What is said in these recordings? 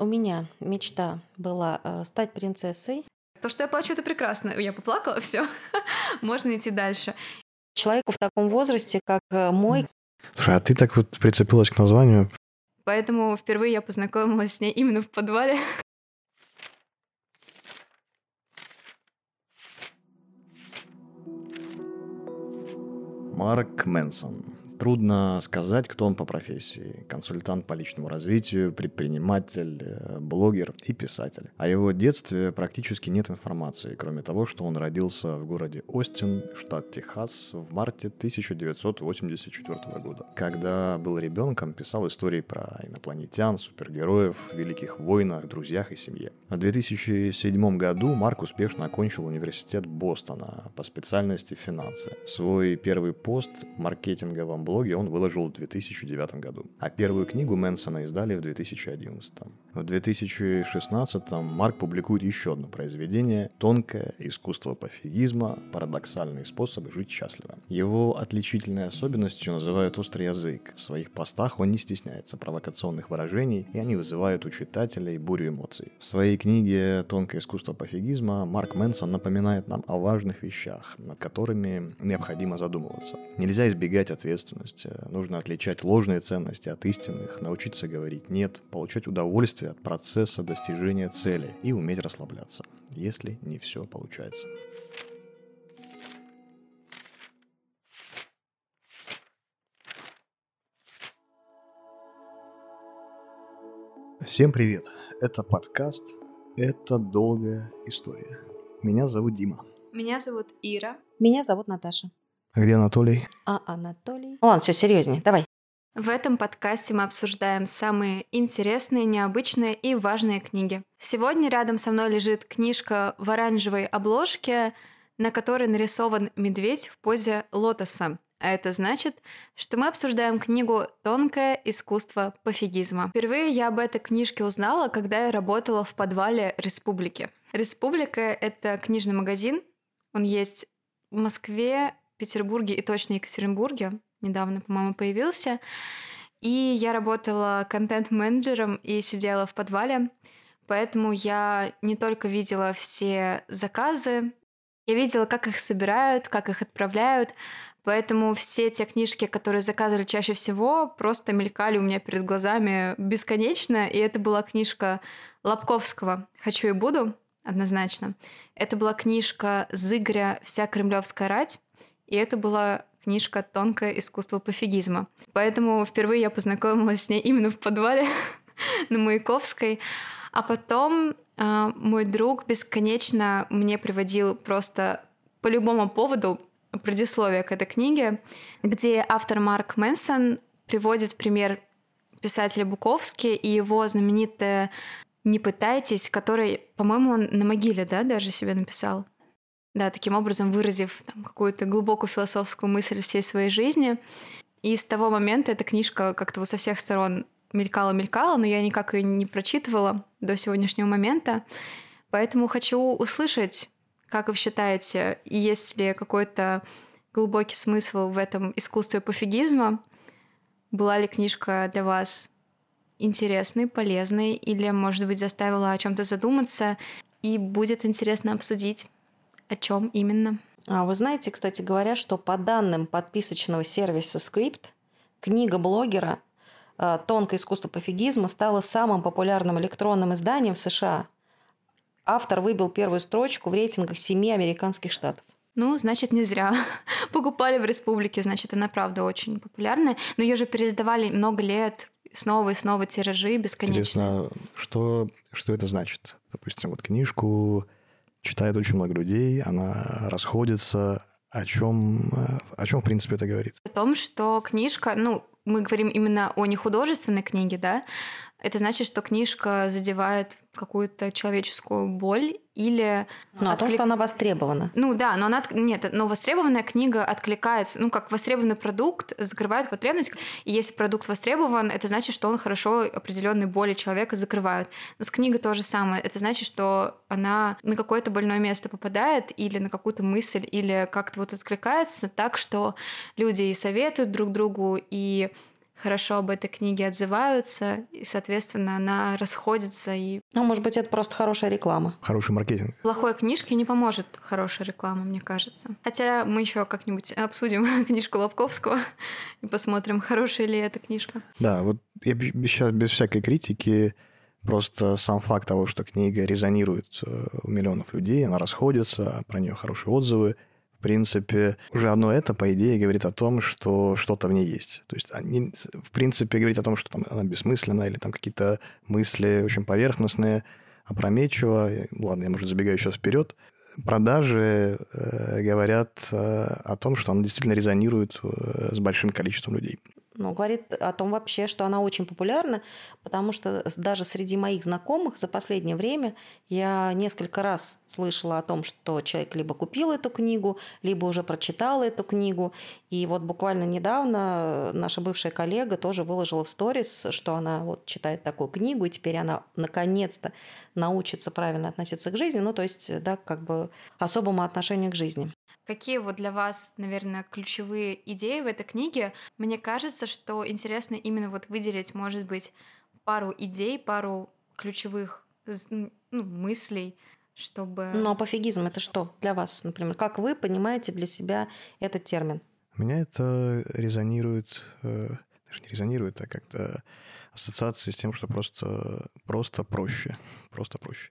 у меня мечта была э, стать принцессой. То, что я плачу, это прекрасно. Я поплакала, все. Можно идти дальше. Человеку в таком возрасте, как э, мой. Слушай, а ты так вот прицепилась к названию? Поэтому впервые я познакомилась с ней именно в подвале. Марк Мэнсон. Трудно сказать, кто он по профессии. Консультант по личному развитию, предприниматель, э, блогер и писатель. О его детстве практически нет информации, кроме того, что он родился в городе Остин, штат Техас, в марте 1984 года. Когда был ребенком, писал истории про инопланетян, супергероев, великих войнах, друзьях и семье. В 2007 году Марк успешно окончил университет Бостона по специальности финансы. Свой первый пост в маркетинговом блоге он выложил в 2009 году, а первую книгу Мэнсона издали в 2011. В 2016 Марк публикует еще одно произведение «Тонкое искусство пофигизма. Парадоксальные способы жить счастливо». Его отличительной особенностью называют острый язык. В своих постах он не стесняется провокационных выражений, и они вызывают у читателей бурю эмоций. В своей книге «Тонкое искусство пофигизма» Марк Мэнсон напоминает нам о важных вещах, над которыми необходимо задумываться. Нельзя избегать ответственности. Нужно отличать ложные ценности от истинных, научиться говорить «нет», получать удовольствие от процесса достижения цели и уметь расслабляться, если не все получается. Всем привет! Это подкаст «Это долгая история». Меня зовут Дима. Меня зовут Ира. Меня зовут Наташа. А где Анатолий? А Анатолий? Ладно, все, серьезнее, давай. В этом подкасте мы обсуждаем самые интересные, необычные и важные книги. Сегодня рядом со мной лежит книжка в оранжевой обложке, на которой нарисован медведь в позе лотоса. А это значит, что мы обсуждаем книгу «Тонкое искусство пофигизма». Впервые я об этой книжке узнала, когда я работала в подвале Республики. Республика — это книжный магазин. Он есть в Москве, Петербурге и точно Екатеринбурге. Недавно, по-моему, появился. И я работала контент-менеджером и сидела в подвале. Поэтому я не только видела все заказы, я видела, как их собирают, как их отправляют. Поэтому все те книжки, которые заказывали чаще всего, просто мелькали у меня перед глазами бесконечно. И это была книжка Лобковского «Хочу и буду», однозначно. Это была книжка Зыгоря «Вся кремлевская рать». И это была книжка «Тонкое искусство пофигизма». Поэтому впервые я познакомилась с ней именно в подвале на Маяковской. А потом э, мой друг бесконечно мне приводил просто по любому поводу предисловие к этой книге, где автор Марк Мэнсон приводит пример писателя Буковский и его знаменитое «Не пытайтесь», который, по-моему, он на могиле, да, даже себе написал да, таким образом выразив там, какую-то глубокую философскую мысль всей своей жизни. И с того момента эта книжка как-то вот со всех сторон мелькала-мелькала, но я никак ее не прочитывала до сегодняшнего момента. Поэтому хочу услышать, как вы считаете, есть ли какой-то глубокий смысл в этом искусстве пофигизма? Была ли книжка для вас интересной, полезной, или, может быть, заставила о чем-то задуматься, и будет интересно обсудить о чем именно? А вы знаете, кстати говоря, что по данным подписочного сервиса Script, книга блогера э, «Тонкое искусство пофигизма» стала самым популярным электронным изданием в США. Автор выбил первую строчку в рейтингах семи американских штатов. Ну, значит, не зря. Покупали в республике, значит, она правда очень популярная. Но ее же переиздавали много лет, снова и снова тиражи бесконечно. Интересно, что, что это значит? Допустим, вот книжку читает очень много людей, она расходится. О чем, о чем, в принципе, это говорит? О том, что книжка, ну, мы говорим именно о нехудожественной книге, да, это значит, что книжка задевает какую-то человеческую боль или... Ну, отклик... о том, что она востребована. Ну да, но она... Нет, но востребованная книга откликается, ну как востребованный продукт закрывает потребность. И если продукт востребован, это значит, что он хорошо определенные боли человека закрывает. Но с книгой то же самое. Это значит, что она на какое-то больное место попадает или на какую-то мысль, или как-то вот откликается так, что люди и советуют друг другу, и хорошо об этой книге отзываются, и, соответственно, она расходится и... Ну, может быть, это просто хорошая реклама. Хороший маркетинг. Плохой книжке не поможет хорошая реклама, мне кажется. Хотя мы еще как-нибудь обсудим книжку Лобковского и посмотрим, хорошая ли эта книжка. Да, вот я сейчас без всякой критики Просто сам факт того, что книга резонирует э, у миллионов людей, она расходится, про нее хорошие отзывы, в принципе, уже одно это, по идее, говорит о том, что что-то в ней есть. То есть, они, в принципе, говорить о том, что там она бессмысленна или там какие-то мысли очень поверхностные, опрометчиво. Ладно, я, может, забегаю сейчас вперед. Продажи э, говорят э, о том, что она действительно резонирует э, с большим количеством людей ну, говорит о том вообще, что она очень популярна, потому что даже среди моих знакомых за последнее время я несколько раз слышала о том, что человек либо купил эту книгу, либо уже прочитал эту книгу. И вот буквально недавно наша бывшая коллега тоже выложила в сторис, что она вот читает такую книгу, и теперь она наконец-то научится правильно относиться к жизни, ну, то есть, да, как бы особому отношению к жизни. Какие вот для вас, наверное, ключевые идеи в этой книге? Мне кажется, что интересно именно вот выделить, может быть, пару идей, пару ключевых ну, мыслей, чтобы... Ну, а пофигизм — это что для вас, например? Как вы понимаете для себя этот термин? У меня это резонирует, э, даже не резонирует, а как-то ассоциация с тем, что просто, просто проще, просто проще.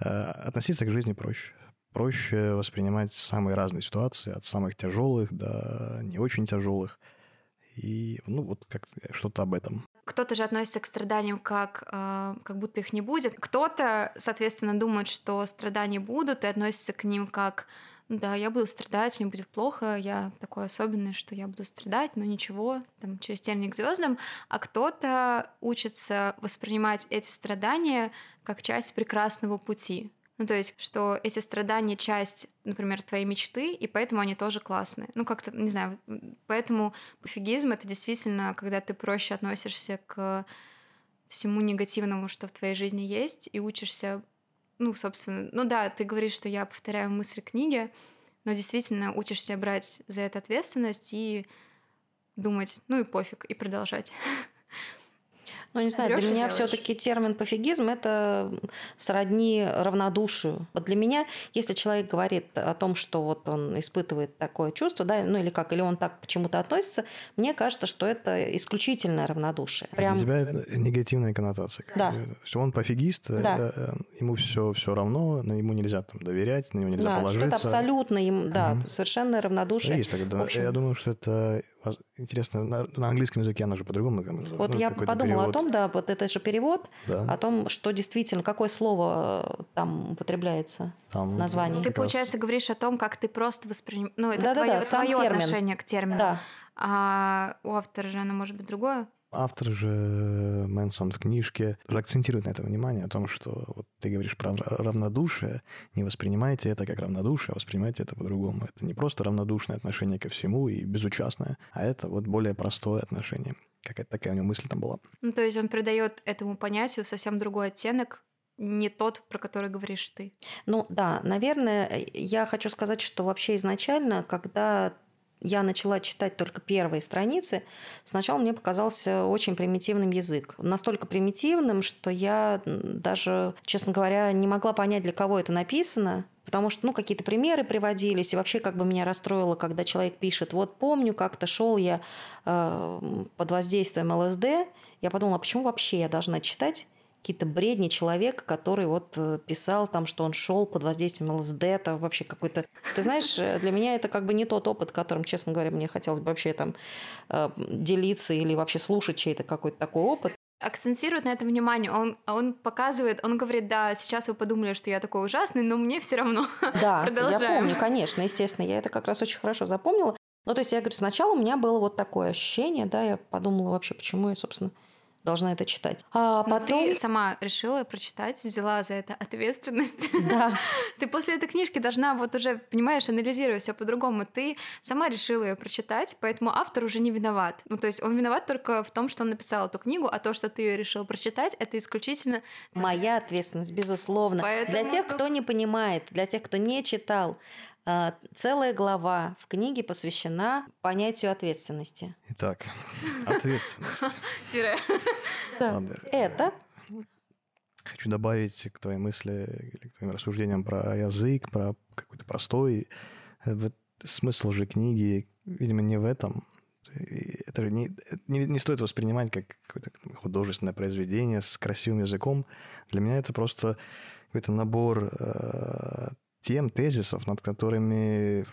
Э, относиться к жизни проще проще воспринимать самые разные ситуации, от самых тяжелых до не очень тяжелых. И, ну, вот как что-то об этом. Кто-то же относится к страданиям как, э, как будто их не будет. Кто-то, соответственно, думает, что страдания будут, и относится к ним как да, я буду страдать, мне будет плохо, я такой особенный, что я буду страдать, но ничего, там, через терник к звездам. А кто-то учится воспринимать эти страдания как часть прекрасного пути. Ну, то есть, что эти страдания — часть, например, твоей мечты, и поэтому они тоже классные. Ну, как-то, не знаю, поэтому пофигизм — это действительно, когда ты проще относишься к всему негативному, что в твоей жизни есть, и учишься, ну, собственно, ну да, ты говоришь, что я повторяю мысли книги, но действительно учишься брать за это ответственность и думать, ну и пофиг, и продолжать. Ну, не знаю, для меня все-таки термин пофигизм это сродни равнодушию. Вот для меня, если человек говорит о том, что вот он испытывает такое чувство, да, ну или как, или он так к чему-то относится, мне кажется, что это исключительное равнодушие. Прям... Для тебя это негативная коннотация. Да. То есть он пофигист, да. Э, ему все все равно, на ему нельзя там доверять, на него нельзя да, положиться. Что-то абсолютно им, да, угу. совершенно равнодушие. Есть тогда. Я думаю, что это Интересно, на, на английском языке она же по-другому. Вот ну, я подумала перевод. о том, да, вот это же перевод, да. о том, что действительно, какое слово э, там употребляется, там название. Ты, получается, раз... говоришь о том, как ты просто воспринимаешь, ну, это да, твое, да, да, твое отношение к термину. Да. А у автора же оно может быть другое? Автор же Мэнсон в книжке акцентирует на это внимание, о том, что вот ты говоришь про равнодушие, не воспринимайте это как равнодушие, а воспринимайте это по-другому. Это не просто равнодушное отношение ко всему и безучастное, а это вот более простое отношение. Какая-то такая у него мысль там была. Ну, то есть он придает этому понятию совсем другой оттенок, не тот, про который говоришь ты. Ну да, наверное, я хочу сказать, что вообще изначально, когда я начала читать только первые страницы, сначала мне показался очень примитивным язык. Настолько примитивным, что я даже, честно говоря, не могла понять, для кого это написано, потому что, ну, какие-то примеры приводились, и вообще как бы меня расстроило, когда человек пишет, вот помню, как-то шел я э, под воздействием ЛСД, я подумала, а почему вообще я должна читать какие-то бредни человека, который вот э, писал там, что он шел под воздействием ЛСД, это вообще какой-то... Ты знаешь, э, для меня это как бы не тот опыт, которым, честно говоря, мне хотелось бы вообще там э, делиться или вообще слушать чей-то какой-то такой опыт акцентирует на этом внимание. Он, он показывает, он говорит, да, сейчас вы подумали, что я такой ужасный, но мне все равно. Да, я помню, конечно, естественно, я это как раз очень хорошо запомнила. Ну, то есть я говорю, сначала у меня было вот такое ощущение, да, я подумала вообще, почему я, собственно, должна это читать. А потом... ты сама решила прочитать, взяла за это ответственность. Да. Ты после этой книжки должна вот уже, понимаешь, анализировать все по-другому. Ты сама решила ее прочитать, поэтому автор уже не виноват. Ну, то есть он виноват только в том, что он написал эту книгу, а то, что ты ее решил прочитать, это исключительно... Моя ответственность, безусловно. Поэтому... Для тех, кто не понимает, для тех, кто не читал целая глава в книге посвящена понятию ответственности. Итак, ответственность. Это Хочу добавить к твоей мысли или к твоим рассуждениям про язык, про какой-то простой. Смысл же книги, видимо, не в этом. Это же не, не, не стоит воспринимать как какое-то художественное произведение с красивым языком. Для меня это просто какой-то набор э, тем, тезисов, над которыми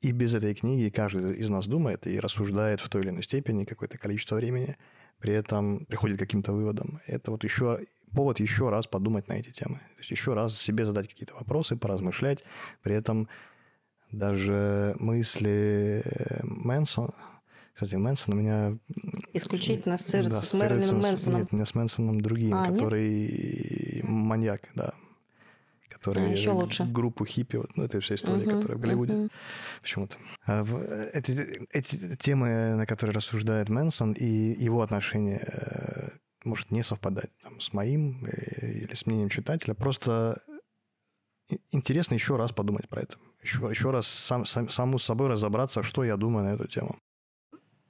и без этой книги каждый из нас думает и рассуждает в той или иной степени какое-то количество времени, при этом приходит к каким-то выводам. Это вот еще повод еще раз подумать на эти темы. То есть еще раз себе задать какие-то вопросы, поразмышлять. При этом даже мысли э, Мэнсона, кстати, Мэнсон у меня... исключительно ассоциируется да, с Мэрилином Мэнсоном. Нет, у меня с Мэнсоном другим, А, нет? который маньяк, да. Который А, еще лучше. группу хиппи, вот, ну, это вся история, Мгм, которая в Голливуде мгм. почему-то. А в- эти, эти темы, на которые рассуждает Мэнсон, и его отношение э, может не совпадать там, с моим э, или с мнением читателя. Просто интересно еще раз подумать про это. Еще, еще раз сам, сам- саму с собой разобраться, что я думаю на эту тему.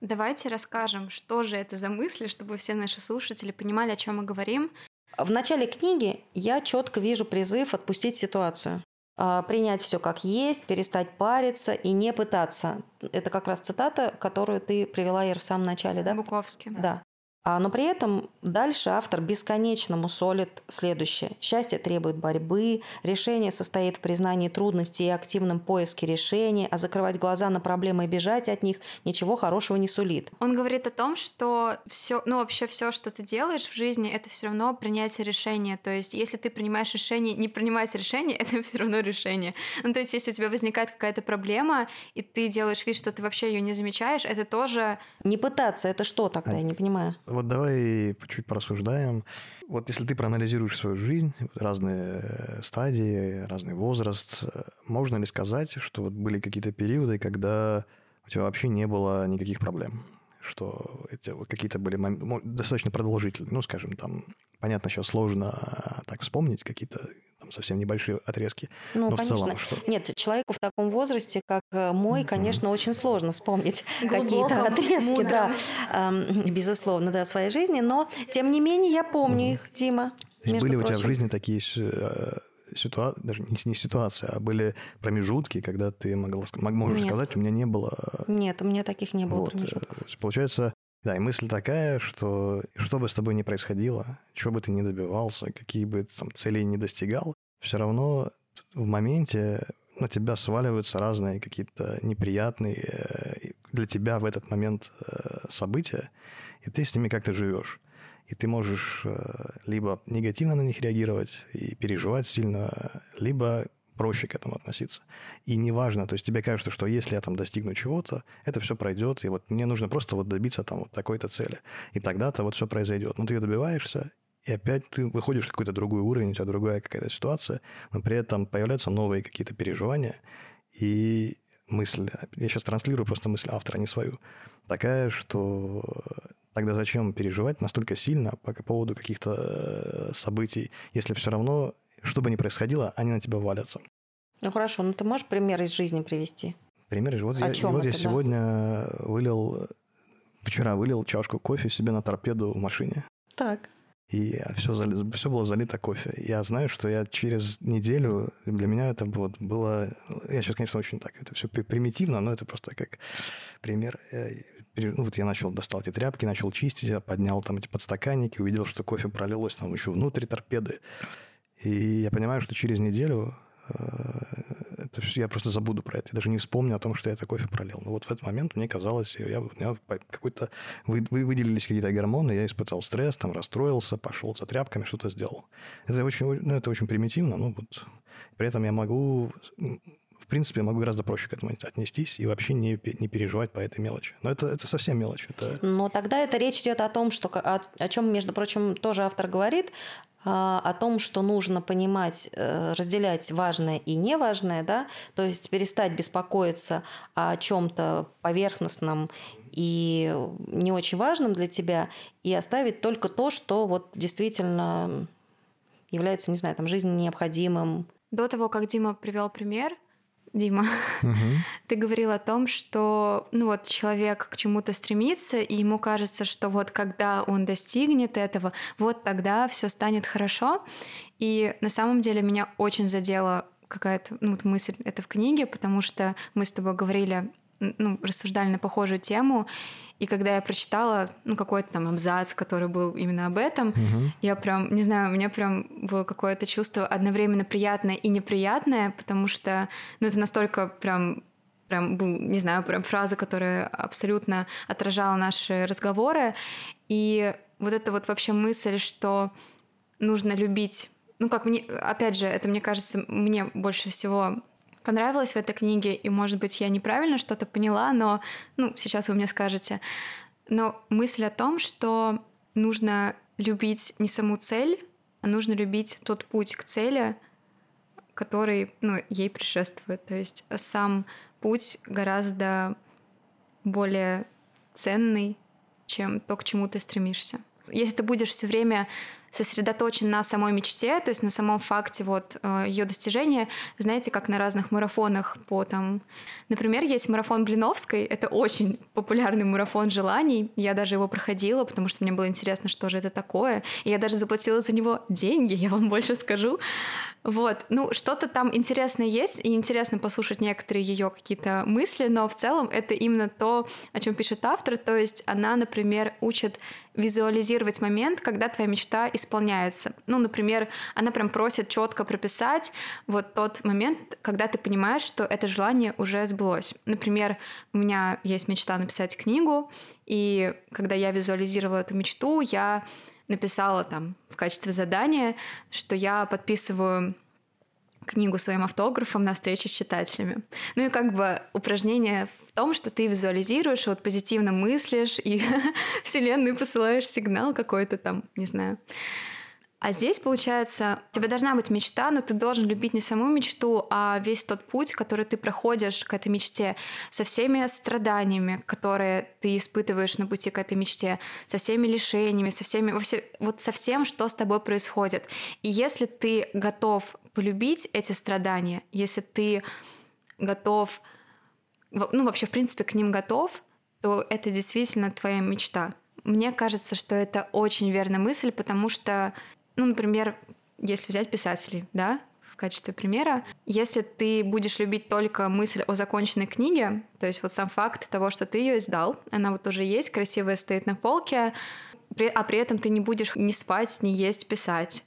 Давайте расскажем, что же это за мысли, чтобы все наши слушатели понимали, о чем мы говорим. В начале книги я четко вижу призыв отпустить ситуацию. А, Принять все как есть, перестать париться и не пытаться. Это как раз цитата, которую ты привела, Ир, в самом начале, да? Буковски. Да. А, но при этом дальше автор бесконечно мусолит следующее. Счастье требует борьбы, решение состоит в признании трудностей и активном поиске решения, а закрывать глаза на проблемы и бежать от них ничего хорошего не сулит. Он говорит о том, что все, ну вообще все, что ты делаешь в жизни, это все равно принятие решения. То есть, если ты принимаешь решение, не принимать решение, это все равно решение. Ну, то есть, если у тебя возникает какая-то проблема, и ты делаешь вид, что ты вообще ее не замечаешь, это тоже Не пытаться, это что тогда, я не понимаю. Вот давай чуть порассуждаем. Вот если ты проанализируешь свою жизнь, разные э, стадии, разный возраст, э, можно ли сказать, что вот были какие-то периоды, когда у тебя вообще не было никаких проблем? Что эти вот какие-то были мом- мо- достаточно продолжительные, ну, скажем, там, понятно, сейчас сложно а, так вспомнить какие-то там совсем небольшие отрезки, Ну, но в конечно. целом что? Нет, человеку в таком возрасте, как э, мой, Мгм. конечно, очень сложно вспомнить какие-то отрезки, да, эм, безусловно, да, своей жизни, но тем не менее я помню их, Дима. То есть были у тебя в прочим. жизни такие ситуации, даже не, не ситуации, а были промежутки, когда ты могла, можешь Нет. сказать, у меня не было Нет, у меня таких не было Вот, э, промежутков. Получается, да, и мысль такая, что что бы с тобой ни происходило, чего бы ты ни добивался, какие бы там цели не достигал, все равно в моменте на тебя сваливаются разные какие-то неприятные э, для тебя в этот момент э, события, и ты с ними как-то живешь. И ты можешь э, либо негативно на них реагировать и переживать сильно, либо проще к этому относиться. И неважно, то есть тебе кажется, что если я там достигну чего-то, это все пройдет, и вот мне нужно просто вот добиться там вот такой-то цели. И тогда-то вот все произойдет. Но ты ее добиваешься, и опять ты выходишь в какой-то другой уровень, у тебя другая какая-то ситуация, но при этом появляются новые какие-то переживания, и мысль, я сейчас транслирую просто мысль автора, не свою, такая, что тогда зачем переживать настолько сильно по поводу каких-то э, событий, если все равно, что бы ни происходило, они на тебя валятся. Ну хорошо, ну ты можешь пример из жизни привести? Пример, вот, О я, вот я это, да? сегодня вылил, вчера вылил чашку кофе себе на торпеду в машине. Так. И все, все было залито кофе. Я знаю, что я через неделю, для меня это вот было... Я сейчас, конечно, очень так, это все примитивно, но это просто как пример. Э, Ну, вот я начал, достал эти тряпки, начал чистить, я поднял там эти подстаканники, увидел, что кофе пролилось там еще внутрь торпеды. И я понимаю, что через неделю э, это всё- я просто забуду про это. Я даже не вспомню о том, что я это кофе пролил. Но вот в этот момент мне казалось, я, по- какой-то вы, вы- выделились какие-то гормоны, я испытал стресс, там расстроился, пошел за тряпками, что-то сделал. Это очень, ну, это очень примитивно, но вот при этом я могу, в принципе, я могу гораздо проще к этому отнестись и вообще не, не переживать по этой мелочи. Но это, это совсем мелочь. Это, Но тогда это речь идет о том, что, о, о чем, между прочим, тоже автор говорит, а, о том, что нужно понимать, э, разделять важное и неважное, да, то есть перестать беспокоиться о чем-то поверхностном и не очень важном для тебя, и оставить только то, что вот действительно является, не знаю, там, жизненно необходимым. До того, как Дима привел пример, Дима, Мгм. ты говорил о том, что ну вот человек к чему-то стремится, и ему кажется, что вот когда он достигнет этого, вот тогда все станет хорошо. И на самом деле меня очень задела какая-то ну, вот мысль это в книге, потому что мы с тобой говорили, ну, рассуждали на похожую тему, и когда я прочитала ну, какой-то там абзац, который был именно об этом, Мгм. я прям, не знаю, у меня прям было какое-то чувство одновременно приятное и неприятное, потому что, ну, это настолько прям прям был, не знаю, прям фраза, которая абсолютно отражала наши разговоры. И вот это вот вообще мысль, что нужно любить, ну, как мне, опять же, это, мне кажется, мне больше всего понравилось в этой книге, и, может быть, я неправильно что-то поняла, но, ну, сейчас вы мне скажете. Но мысль о том, что нужно любить не саму цель, а нужно любить тот путь к цели, который ну, ей предшествует. То есть сам путь гораздо более ценный, чем то, к чему ты стремишься. Если ты будешь все время сосредоточен на самой мечте, то есть на самом факте вот ее достижения, знаете, как на разных марафонах по там... Например, есть марафон Блиновской, это очень популярный марафон желаний, я даже его проходила, потому что мне было интересно, что же это такое, и я даже заплатила за него деньги, я вам больше скажу. Вот, ну, что-то там интересное есть, и интересно послушать некоторые ее какие-то мысли, но в целом это именно то, о чем пишет автор, то есть она, например, учит визуализировать момент, когда твоя мечта исполняется. Ну, например, она прям просит четко прописать вот тот момент, когда ты понимаешь, что это желание уже сбылось. Например, у меня есть мечта написать книгу, и когда я визуализировала эту мечту, я написала там в качестве задания, что я подписываю книгу своим автографом на встрече с читателями. Ну и как бы упражнение в том, что ты визуализируешь, вот позитивно мыслишь, и вселенной посылаешь сигнал какой-то там, не знаю. А здесь, получается, у тебя должна быть мечта, но ты должен любить не саму мечту, а весь тот путь, который ты проходишь к этой мечте, со всеми страданиями, которые ты испытываешь на пути к этой мечте, со всеми лишениями, со всеми, вообще, вот со всем, что с тобой происходит. И если ты готов полюбить эти страдания, если ты готов, ну вообще в принципе к ним готов, то это действительно твоя мечта. Мне кажется, что это очень верная мысль, потому что ну, например, если взять писателей, да, в качестве примера, если ты будешь любить только мысль о законченной книге, то есть вот сам факт того, что ты ее издал, она вот уже есть, красивая стоит на полке, а при этом ты не будешь ни спать, ни есть, писать.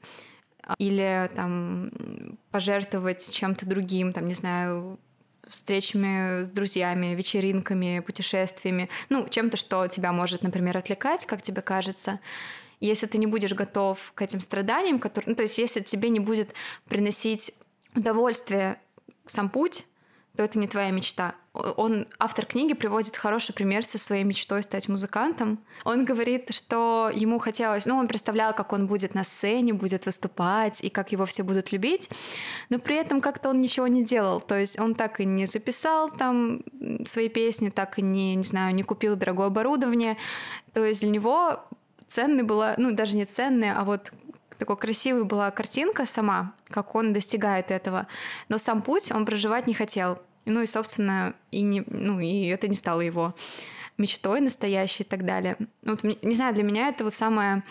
Или там пожертвовать чем-то другим, там, не знаю, встречами с друзьями, вечеринками, путешествиями, ну, чем-то, что тебя может, например, отвлекать, как тебе кажется, если ты не будешь готов к этим страданиям, которые, ну, то есть если тебе не будет приносить удовольствие сам путь, то это не твоя мечта. Он, автор книги, приводит хороший пример со своей мечтой стать музыкантом. Он говорит, что ему хотелось, ну, он представлял, как он будет на сцене, будет выступать, и как его все будут любить, но при этом как-то он ничего не делал. То есть он так и не записал там свои песни, так и не, не знаю, не купил дорогое оборудование. То есть для него ценной была, ну, даже не ценная, а вот такой красивой была картинка сама, как он достигает этого. Но сам путь он проживать не хотел. Ну и, собственно, и, не, ну, и это не стало его мечтой настоящей и так далее. Вот, не знаю, для меня это вот самое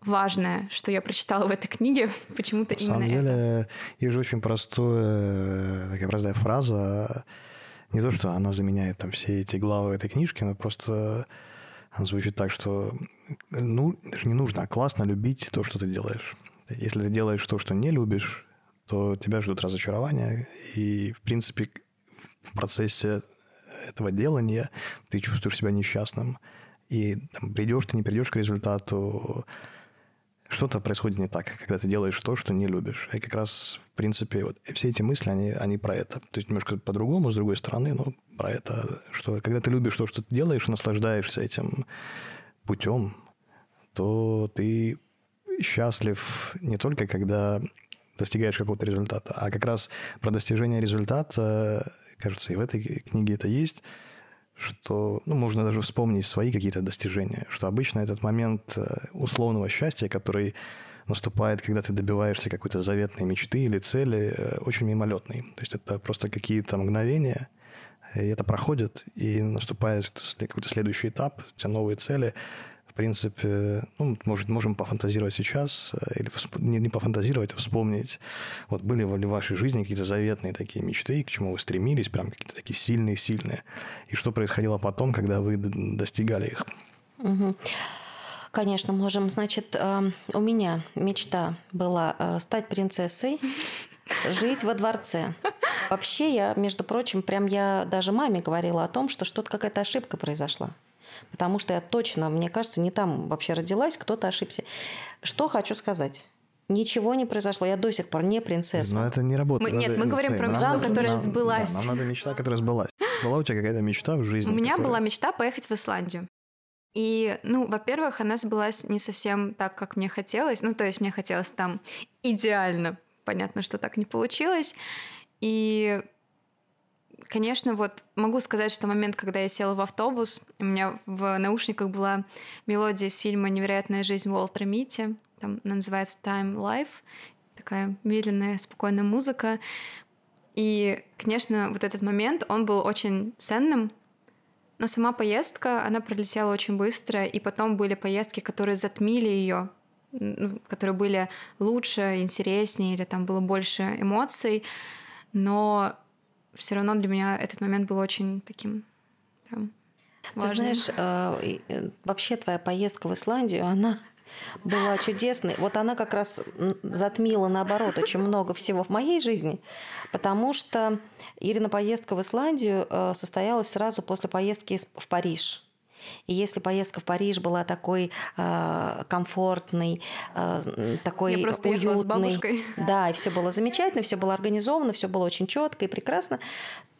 важное, что я прочитала в этой книге, почему-то именно самом деле, это. есть же очень простая, такая простая фраза. Не то, что она заменяет там все эти главы этой книжки, но просто она звучит так, что ну, даже не нужно, а классно любить то, что ты делаешь. Если ты делаешь то, что не любишь, то тебя ждут разочарования. И, в принципе, в процессе этого делания ты чувствуешь себя несчастным. И там, придешь ты, не придешь к результату, что-то происходит не так, когда ты делаешь то, что не любишь. И как раз, в принципе, вот все эти мысли, они, они про это. То есть немножко по-другому, с другой стороны, но про это, что когда ты любишь то, что ты делаешь, наслаждаешься этим путем, то ты счастлив не только когда достигаешь какого-то результата, а как раз про достижение результата, кажется, и в этой книге это есть, что ну, можно даже вспомнить свои какие-то достижения, что обычно этот момент условного счастья, который наступает, когда ты добиваешься какой-то заветной мечты или цели, э, очень мимолетный. То есть это просто какие-то мгновения, и это проходит, и наступает какой-то следующий этап, у тебя новые цели. В принципе, ну, может, можем пофантазировать сейчас, э, или не, пофантазировать, а вспомнить. Вот были ли в вашей жизни какие-то заветные такие мечты, к чему вы стремились, прям какие-то такие сильные-сильные, и что происходило потом, когда вы достигали их? Угу. Конечно, можем. Значит, эм, у меня мечта была э, стать принцессой, жить во дворце. Вообще я, между прочим, прям я даже маме говорила о том, что что-то какая-то ошибка произошла. Потому что я точно, мне кажется, не там вообще родилась, кто-то ошибся. Что хочу сказать. Ничего не произошло. Я до сих пор не принцесса. Но это не работает. Мы, нет, мы говорим про мечту, которая нам, сбылась. Да, нам надо мечта, которая сбылась. Была у тебя какая-то мечта в жизни? У меня которая... была мечта поехать в Исландию. И, ну, во-первых, она сбылась не совсем так, как мне хотелось. Ну, то есть мне хотелось там идеально. Понятно, что так не получилось. И, конечно, вот могу сказать, что момент, когда я села в автобус, у меня в наушниках была мелодия из фильма «Невероятная жизнь Уолтера Митти». Там она называется «Time Life». Такая медленная, спокойная музыка. И, конечно, вот этот момент, он был очень ценным, но сама поездка, она пролетела очень быстро, и потом были поездки, которые затмили ее, ну, которые были лучше, интереснее, или там было больше эмоций, но все равно для меня этот момент был очень таким прям важным. Ты знаешь, э, э, вообще твоя поездка в Исландию, она была чудесной. Вот она как раз затмила, наоборот, очень много всего в моей жизни, потому что Ирина поездка в Исландию э, состоялась сразу после поездки в Париж. И если поездка в Париж была такой э, комфортной, э, такой Я просто уютной, с бабушкой. да, и все было замечательно, все было организовано, все было очень четко и прекрасно,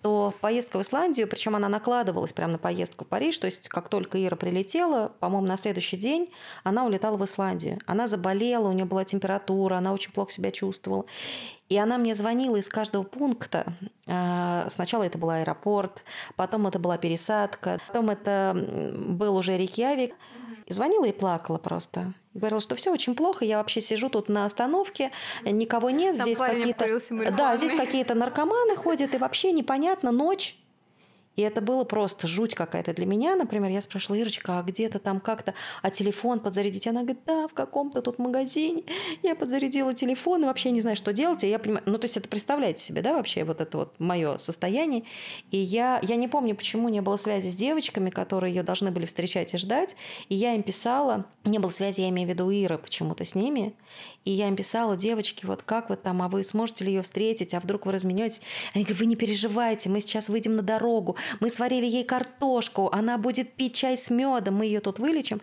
то поездка в Исландию, причем она накладывалась прямо на поездку в Париж, то есть как только Ира прилетела, по-моему, на следующий день она улетала в Исландию. Она заболела, у нее была температура, она очень плохо себя чувствовала. И она мне звонила из каждого пункта. А, сначала это был аэропорт, потом это была пересадка, потом это был уже Рейкьявик. И звонила и плакала просто. Говорила, что все очень плохо, я вообще сижу тут на остановке, никого нет, Там здесь какие-то... Да, здесь какие-то наркоманы ходят, и вообще непонятно, ночь. И это было просто жуть какая-то для меня. Например, я спрашивала, Ирочка, а где-то там как-то, а телефон подзарядить? Она говорит, да, в каком-то тут магазине. Я подзарядила телефон и вообще не знаю, что делать. И я понимаю, ну, то есть это представляете себе, да, вообще вот это вот мое состояние. И я, я не помню, почему не было связи с девочками, которые ее должны были встречать и ждать. И я им писала, не было связи, я имею в виду Иры почему-то с ними. И я им писала, девочки, вот как вы там, а вы сможете ли ее встретить, а вдруг вы разменетесь? Они говорят, вы не переживайте, мы сейчас выйдем на дорогу, мы сварили ей картошку, она будет пить чай с медом, мы ее тут вылечим.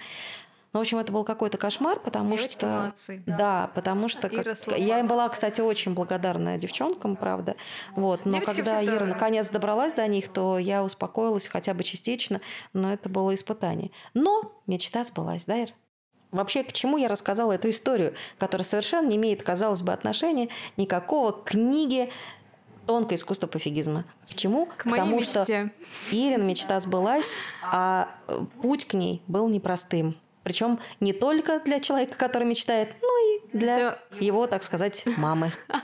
Ну, в общем, это был какой-то кошмар, потому Девочки что... молодцы. Да, да потому что... Как... Я им была, кстати, очень благодарна девчонкам, правда. Вот. Но Девочки когда всегда... Ира наконец добралась до них, то я успокоилась хотя бы частично, но это было испытание. Но мечта сбылась, да, Ир? Вообще, к чему я рассказала эту историю, которая совершенно не имеет, казалось бы, отношения никакого к книге тонкое искусство пофигизма. К чему? К, к тому, мечте. что Ирин мечта сбылась, а э, путь к ней был непростым. Причем не только для человека, который мечтает, но и для да. его, так сказать, мамы.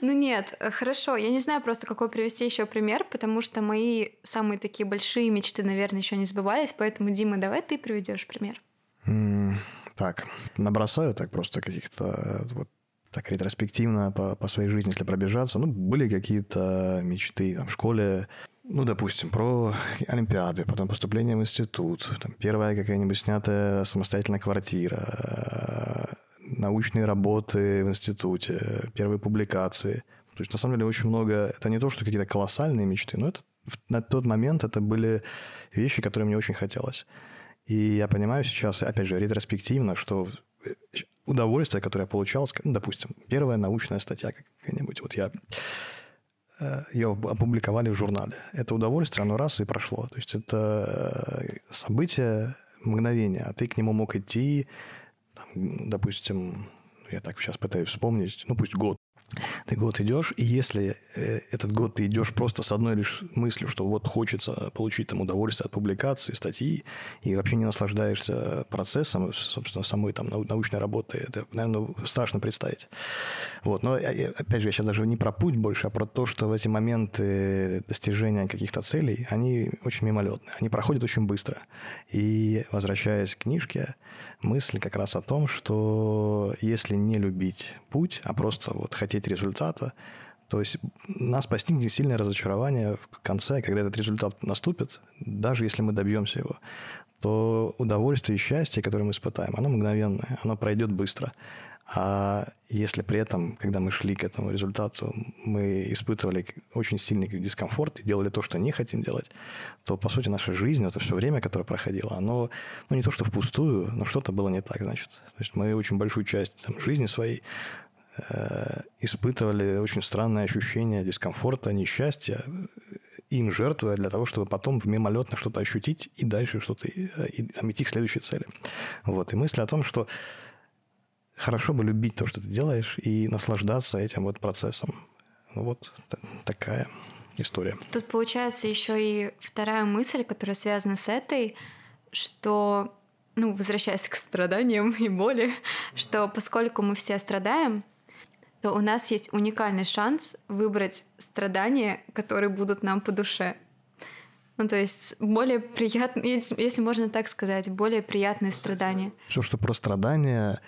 Ну нет, хорошо. Я не знаю просто, какой привести еще пример, потому что мои самые такие большие мечты, наверное, еще не сбывались. Поэтому, Дима, давай ты приведешь пример. Так, набросаю так просто каких-то э, вот так ретроспективно по, по своей жизни, если пробежаться, ну, были какие-то мечты там, в школе, ну, допустим, про Олимпиады, потом поступление в институт, там, первая какая-нибудь снятая самостоятельная квартира, научные работы в институте, первые публикации. То есть, на самом деле, очень много... Это не то, что какие-то колоссальные мечты, но это на тот момент это были вещи, которые мне очень хотелось. И я понимаю сейчас, опять же, ретроспективно, что удовольствие, которое я получал, допустим, первая научная статья какая-нибудь, вот я э, ее опубликовали в журнале. Это удовольствие, оно раз и прошло. То есть это э, событие, мгновение, а ты к нему мог идти, там, допустим, я так сейчас пытаюсь вспомнить, ну пусть год. Ты год идешь, и если э, этот год ты идешь просто с одной лишь мыслью, что вот хочется получить там удовольствие от публикации, статьи, и вообще не наслаждаешься процессом, собственно, самой там научной работы, это, наверное, страшно представить. Вот. Но, опять же, я сейчас даже не про путь больше, а про то, что в эти моменты достижения каких-то целей, они очень мимолетные, они проходят очень быстро. И, возвращаясь к книжке, мысль как раз о том, что если не любить путь, а просто вот хотеть результата, то есть нас постигнет сильное разочарование в конце, когда этот результат наступит, даже если мы добьемся его, то удовольствие и счастье, которое мы испытаем, оно мгновенное, оно пройдет быстро. А если при этом, когда мы шли к этому результату, мы испытывали очень сильный дискомфорт и делали то, что не хотим делать, то, по сути, наша жизнь, это все время, которое проходило, оно, ну, не то, что впустую, но что-то было не так, значит. То есть мы очень большую часть там, жизни своей испытывали очень странное ощущение дискомфорта, несчастья, им жертвуя для того, чтобы потом в мимолетно что-то ощутить и дальше что-то, э, и, там, идти к следующей цели. Вот. И мысль о том, что хорошо бы любить то, что ты делаешь, и наслаждаться этим вот процессом. Ну вот такая история. Тут получается еще и вторая мысль, которая связана с этой, что, ну, возвращаясь к страданиям и боли, что поскольку мы все страдаем, то у нас есть уникальный шанс выбрать страдания, которые будут нам по душе. Ну, то есть более приятные, если можно так сказать, более приятные страдания. Все, что про страдания,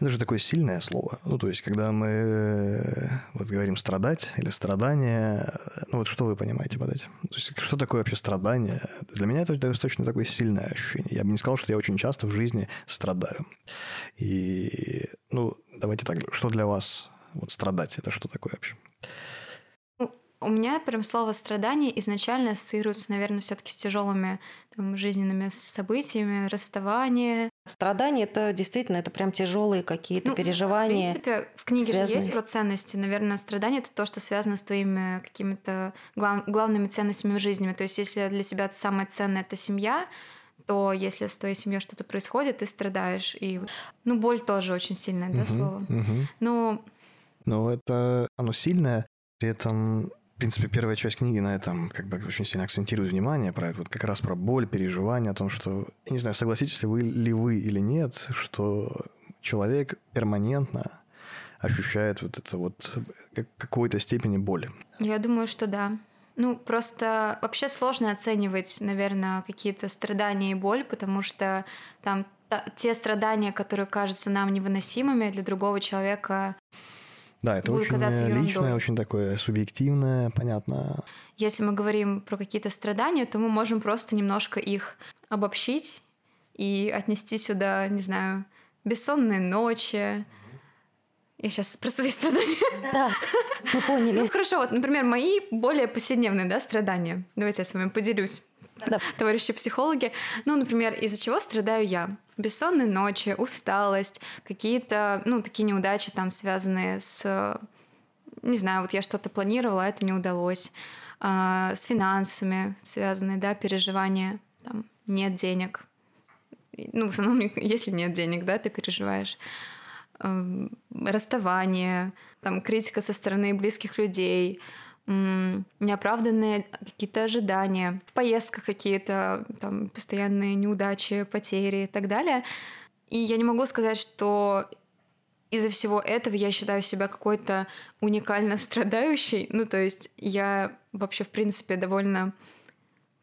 это же такое сильное слово. Ну, то есть, когда мы э, вот говорим страдать или страдание, ну, вот что вы понимаете под этим? То есть, что такое вообще страдание? Для меня это достаточно такое сильное ощущение. Я бы не сказал, что я очень часто в жизни страдаю. И, ну, давайте так, что для вас вот страдать? Это что такое вообще? У меня прям слово страдание изначально ассоциируется, наверное, все-таки с тяжелыми там, жизненными событиями, расставание. Страдание это действительно это прям тяжелые какие-то ну, переживания. В принципе, в книге связанные... же есть про ценности. Наверное, страдание это то, что связано с твоими какими-то глав... главными ценностями в жизни. То есть, если для себя самое ценное это семья, то если с твоей семьей что-то происходит, ты страдаешь. И ну, боль тоже очень сильное, да, слово. Угу. Но но это оно сильное, при этом в принципе, первая часть книги на этом как бы очень сильно акцентирует внимание про это, вот как раз про боль, переживания, о том, что, я не знаю, согласитесь ли вы, ли вы или нет, что человек перманентно ощущает вот это вот какой-то степени боли. Я думаю, что да. Ну, просто вообще сложно оценивать, наверное, какие-то страдания и боль, потому что там те страдания, которые кажутся нам невыносимыми для другого человека, да, это очень личное, очень такое субъективное, понятно. Если мы говорим про какие-то страдания, то мы можем просто немножко их обобщить и отнести сюда, не знаю, бессонные ночи. Я сейчас про свои страдания. Да, мы поняли. Ну хорошо, вот, например, мои более повседневные да, страдания. Давайте я с вами поделюсь да. товарищи психологи. Ну, например, из-за чего страдаю я? Бессонные ночи, усталость, какие-то, ну, такие неудачи там связанные с, не знаю, вот я что-то планировала, а это не удалось, а, с финансами связанные, да, переживания, там, нет денег. Ну, в основном, если нет денег, да, ты переживаешь эм, расставание, там, критика со стороны близких людей, неоправданные какие-то ожидания, в поездках какие-то там постоянные неудачи, потери и так далее. И я не могу сказать, что из-за всего этого я считаю себя какой-то уникально страдающей. Ну, то есть я вообще, в принципе, довольно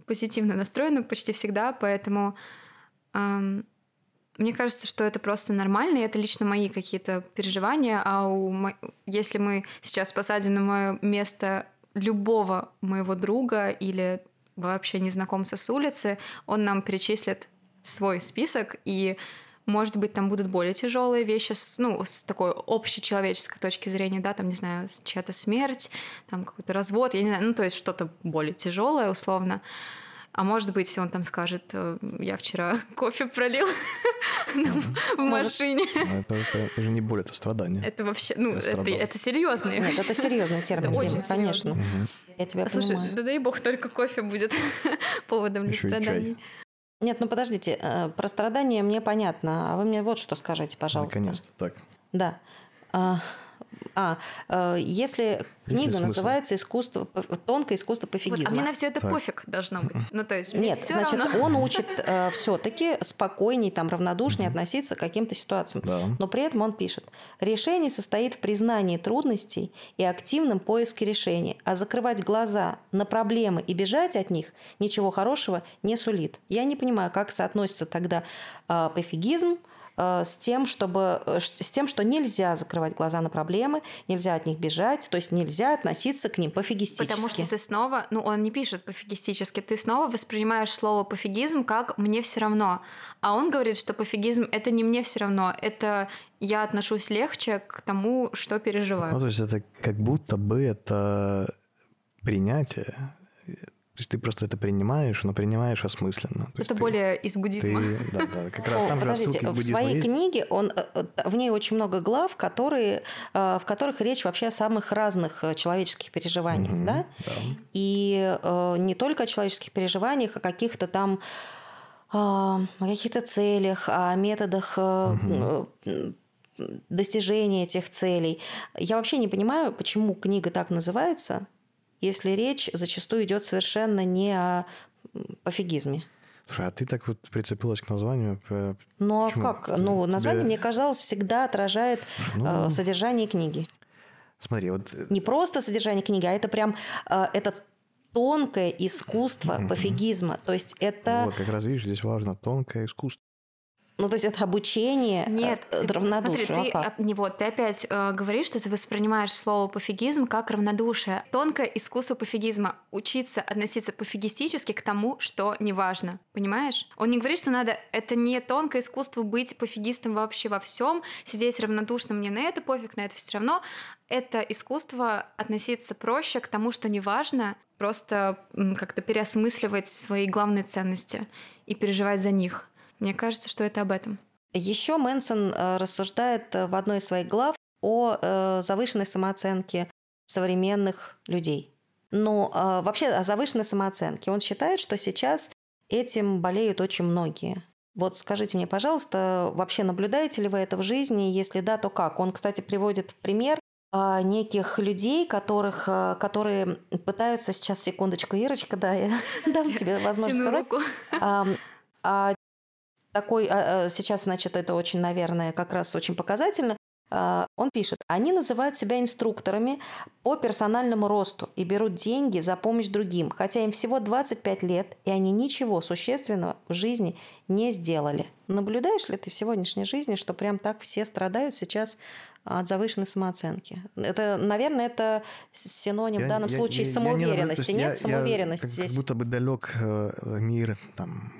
позитивно настроена почти всегда, поэтому эм, мне кажется, что это просто нормально, и это лично мои какие-то переживания, а у мо... если мы сейчас посадим на мое место любого моего друга или вообще незнакомца с улицы, он нам перечислит свой список, и, может быть, там будут более тяжелые вещи, с, ну, с такой общечеловеческой точки зрения, да, там, не знаю, чья-то смерть, там какой-то развод, я не знаю, ну, то есть что-то более тяжелое, условно. А может быть, он там скажет, э, я вчера кофе пролил в машине. Это же не боль, это страдание. Это вообще, ну, это серьезный. Нет, это серьезный термин, конечно. Я тебя Слушай, да дай бог, только кофе будет поводом для страданий. Нет, ну подождите, э, про страдания мне понятно, а вы мне вот что скажите, пожалуйста. Наконец-то, так. Да. А, э, если книга смысл. называется «Искусство, тонкое искусство Вот, а пофигизма». мне на все это Так. пофиг должно быть. Ну, то есть, Нет, всё значит, равно. он учит все-таки спокойней, там, равнодушнее относиться к каким-то ситуациям. Да. Но при этом он пишет, решение состоит в признании трудностей и активном поиске решений, а закрывать глаза на проблемы и бежать от них ничего хорошего не сулит. Я не понимаю, как соотносится тогда э, пофигизм э, с тем, чтобы, э, с тем, что нельзя закрывать глаза на проблемы, нельзя от них бежать, то есть нельзя относиться к ним пофигистически. Потому что ты снова, ну он не пишет пофигистически, ты снова воспринимаешь слово пофигизм как мне все равно. А он говорит, что пофигизм это не мне все равно, это я отношусь легче к тому, что Ну, переживаю. то есть это как будто бы это принятие. То есть ты просто это принимаешь, но принимаешь осмысленно. То это ты- более из ты, буддизма. да, да, как раз О, там же подождите, к в своей есть. книге он, э, э, в ней очень много глав, которые, э, в которых речь вообще о самых разных человеческих переживаниях, Мгм, да? да. И не только о человеческих переживаниях, о каких-то там э, о каких-то целях, о методах э, достижения этих целей. Я вообще не понимаю, почему книга так называется, если речь зачастую идет совершенно не о пофигизме. Слушай, а ты так вот прицепилась к названию? п- Ну а Почему? как? Ты- Ну, тебе- название, мне казалось, всегда отражает Ну. э, содержание книги. Смотри, вот э, Не просто содержание книги, а это прям э, это тонкое искусство пофигизма. То есть это, вот как раз видишь, здесь важно тонкое искусство. Ну, то есть это обучение Нет, э, ты- равнодушию. Смотри, ты, А а, не вот, ты опять э, говоришь, что ты воспринимаешь слово пофигизм как равнодушие. Тонкое искусство пофигизма — учиться относиться пофигистически к тому, что не важно. Понимаешь? Он не говорит, что надо... Это не тонкое искусство быть пофигистом вообще во всем, сидеть равнодушным мне на это пофиг, на это все равно. Это искусство относиться проще к тому, что не важно, просто как-то переосмысливать свои главные ценности и переживать за них. Мне кажется, что это об этом. Еще Мэнсон э, рассуждает э, в одной из своих глав о э, завышенной самооценке современных людей. Но вообще о завышенной самооценке. Он считает, что сейчас этим болеют очень многие. Вот скажите мне, пожалуйста, вообще наблюдаете ли вы это в жизни? Если да, то как? Он, кстати, приводит в пример неких людей, которых, которые пытаются сейчас, секундочку, Ирочка, да, я дам тебе возможность сказать. руку. А такой, а, а, сейчас, значит, это очень, наверное, как раз очень показательно. А, Он пишет, они называют себя инструкторами по персональному росту и берут деньги за помощь другим, хотя им всего 25 лет, и они ничего существенного в жизни не сделали. Наблюдаешь ли ты в сегодняшней жизни, что прям так все страдают сейчас от завышенной самооценки? Это, наверное, это синоним в Я- данном я- случае я- я самоуверенности. есть Нет, я- я самоуверенность как, здесь. Как будто бы далек э, мир там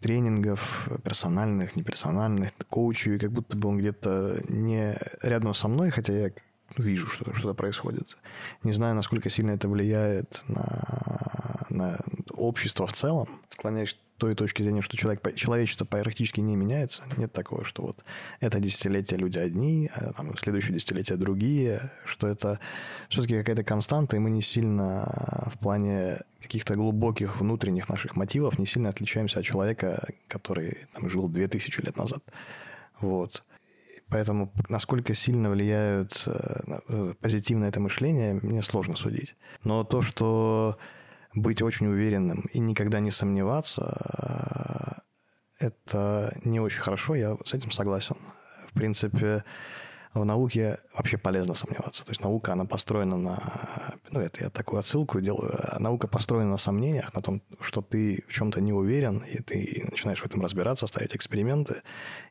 тренингов персональных, неперсональных, коучей, как будто бы он где-то не рядом со мной, хотя я вижу, что что-то происходит. Не знаю, насколько сильно это влияет на, на общество в целом. Склоняюсь к той точке зрения, что человек, человечество практически не меняется. Нет такого, что вот это десятилетие люди одни, а там следующее десятилетие другие, что это все-таки какая-то константа, и мы не сильно в плане каких-то глубоких внутренних наших мотивов не сильно отличаемся от человека, который там, жил 2000 лет назад. Вот. Поэтому насколько сильно влияют э, позитивное это мышление, мне сложно судить. Но то, что быть очень уверенным и никогда не сомневаться, э, это не очень хорошо, я с этим согласен. В принципе, в науке вообще полезно сомневаться. То есть наука, она построена на... Ну, это я такую отсылку делаю. Наука построена на сомнениях, на том, что ты в чем-то не уверен, и ты начинаешь в этом разбираться, ставить эксперименты.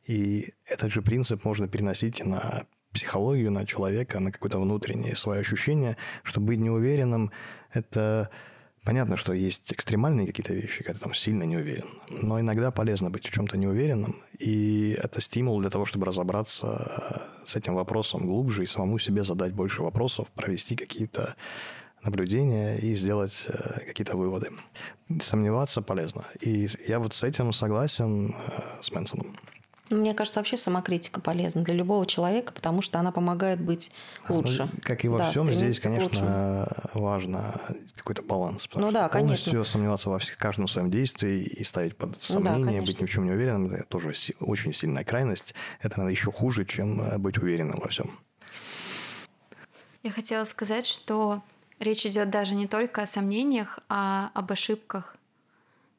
И этот же принцип можно переносить и на психологию, на человека, на какое-то внутреннее свое ощущение, что быть неуверенным – это... Понятно, что есть экстремальные какие-то вещи, когда ты там сильно не уверен, но иногда полезно быть в чем-то неуверенным, и это стимул для того, чтобы разобраться с этим вопросом глубже и самому себе задать больше вопросов, провести какие-то наблюдения и сделать какие-то выводы. Сомневаться полезно. И я вот с этим согласен с Мэнсоном. Ну, Мне кажется, вообще самокритика полезна для любого человека, потому что она помогает быть лучше. Ну, как и во Да, всем, здесь, конечно, важно какой-то баланс. потому Ну что да, полностью конечно. сомневаться во всех- каждом своем действии и ставить под Ну да, сомнение, конечно. быть ни в чем не уверенным, это тоже очень сильная крайность. Это, наверное, еще хуже, чем э, быть уверенным во всем. Я хотела сказать, что речь идет даже не только о сомнениях, а об ошибках.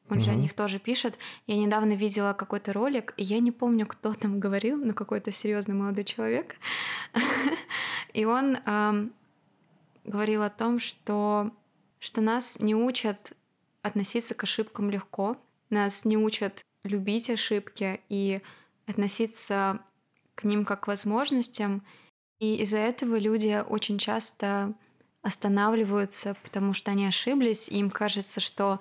Он же о них тоже пишет. Я недавно видела какой-то ролик, и я не помню, кто там говорил, но какой-то серьезный молодой человек. И он говорил о том, что, что нас не учат относиться к ошибкам легко, нас не учат любить ошибки и относиться к ним как к возможностям. И из-за этого люди очень часто останавливаются, потому что они ошиблись, и им кажется, что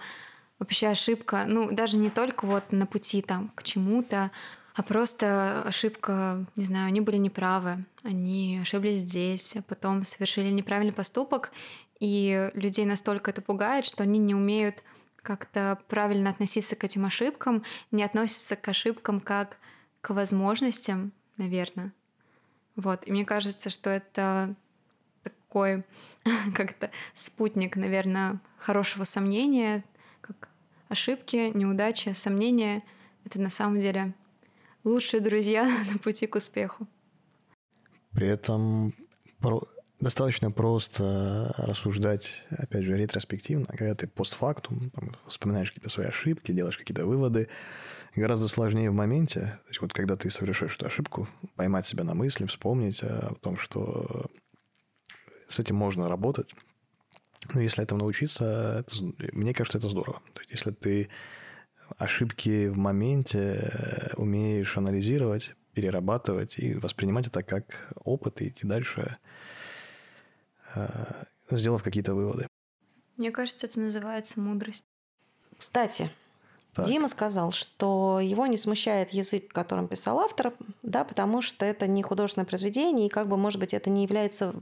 вообще ошибка, ну, даже не только вот на пути там к чему-то, а просто ошибка, не знаю, они были неправы, они ошиблись здесь, а потом совершили неправильный поступок, и людей настолько это пугает, что они не умеют как-то правильно относиться к этим ошибкам, не относятся к ошибкам как к возможностям, наверное. Вот. И мне кажется, что это такой как-то спутник, наверное, хорошего сомнения, ошибки, неудачи, сомнения. Это на самом деле лучшие друзья на пути к успеху. При этом про... достаточно просто рассуждать, опять же, ретроспективно, когда ты постфактум там, вспоминаешь какие-то свои ошибки, делаешь какие-то выводы, гораздо сложнее в моменте, то есть вот когда ты совершаешь эту ошибку, поймать себя на мысли, вспомнить о том, что с этим можно работать. Но если этому научиться, это, мне кажется, это здорово. То есть если ты ошибки в моменте э, умеешь анализировать, перерабатывать и воспринимать это как опыт и идти дальше, э, сделав какие-то выводы. Мне кажется, это называется мудрость. Кстати, так. Дима сказал, что его не смущает язык, которым писал автор, да, потому что это не художественное произведение, и как бы, может быть, это не является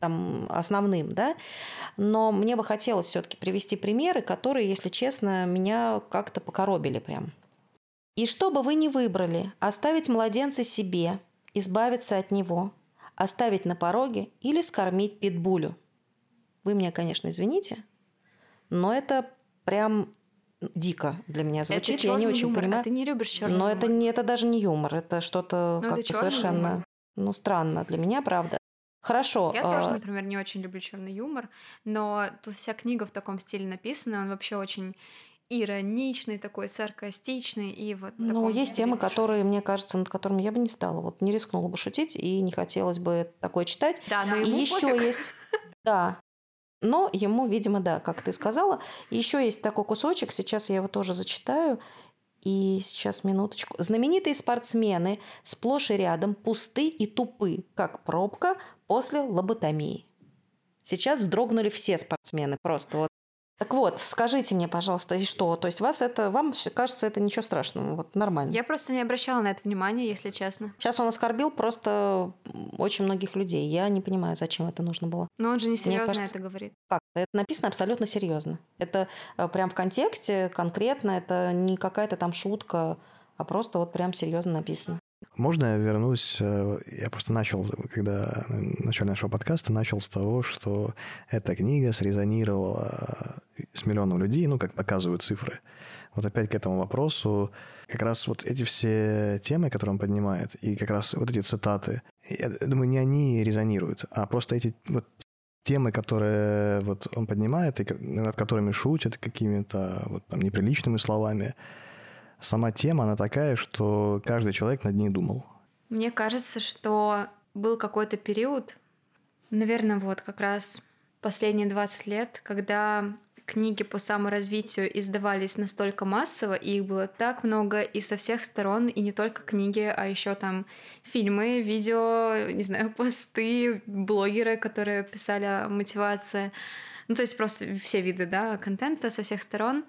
там, основным, да. Но мне бы хотелось все-таки привести примеры, которые, если честно, меня как-то покоробили прям. И что бы вы ни выбрали, оставить младенца себе, избавиться от него, оставить на пороге или скормить питбулю. Вы меня, конечно, извините, но это прям дико для меня звучит. Я не очень юмор, понимаю. А ты не любишь черный Но юмор. это не это даже не юмор, это что-то Ну, как-то совершенно юмор. ну странно для меня, правда. Хорошо. Я а, тоже, например, не очень люблю черный юмор, но тут вся книга в таком стиле написана, он вообще очень ироничный, такой саркастичный и вот. Ну, есть темы, пишет. которые, мне кажется, над которыми я бы не стала. Вот не рискнула бы шутить, и не хотелось бы такое читать. Да, но И еще пофиг. есть, да. Но ему, видимо, да, как ты сказала. Еще есть такой кусочек, сейчас я его тоже зачитаю. И сейчас минуточку. Знаменитые спортсмены сплошь и рядом пусты и тупы, как пробка после лоботомии. Сейчас вздрогнули все спортсмены просто. Вот. Так вот, скажите мне, пожалуйста, и что? То есть вас это, вам кажется, это ничего страшного, вот нормально? Я просто не обращала на это внимания, если честно. Сейчас он оскорбил просто очень многих людей. Я не понимаю, зачем это нужно было. Но он же не серьезно кажется- это говорит. Как? Это написано абсолютно серьезно. Это э, прям в контексте, конкретно, это не какая-то там шутка, а просто вот прям серьезно написано. Можно я вернусь? э, Я просто начал, когда в начале нашего подкаста, начал с того, что эта книга срезонировала с миллионом людей, ну, как показывают цифры. Вот опять к этому вопросу, как раз вот эти все темы, которые он поднимает, и как раз вот эти цитаты, я думаю, не они резонируют, а просто эти вот темы, которые вот он поднимает, и над которыми шутят какими-то вот там неприличными словами, сама тема, она такая, что каждый человек над ней думал. Мне кажется, что был какой-то период, наверное, вот как раз последние 20 лет, когда книги по саморазвитию издавались настолько массово, и их было так много и со всех сторон, и не только книги, а еще там фильмы, видео, не знаю, посты, блогеры, которые писали о мотивации. Ну, то есть просто все виды, да, контента со всех сторон.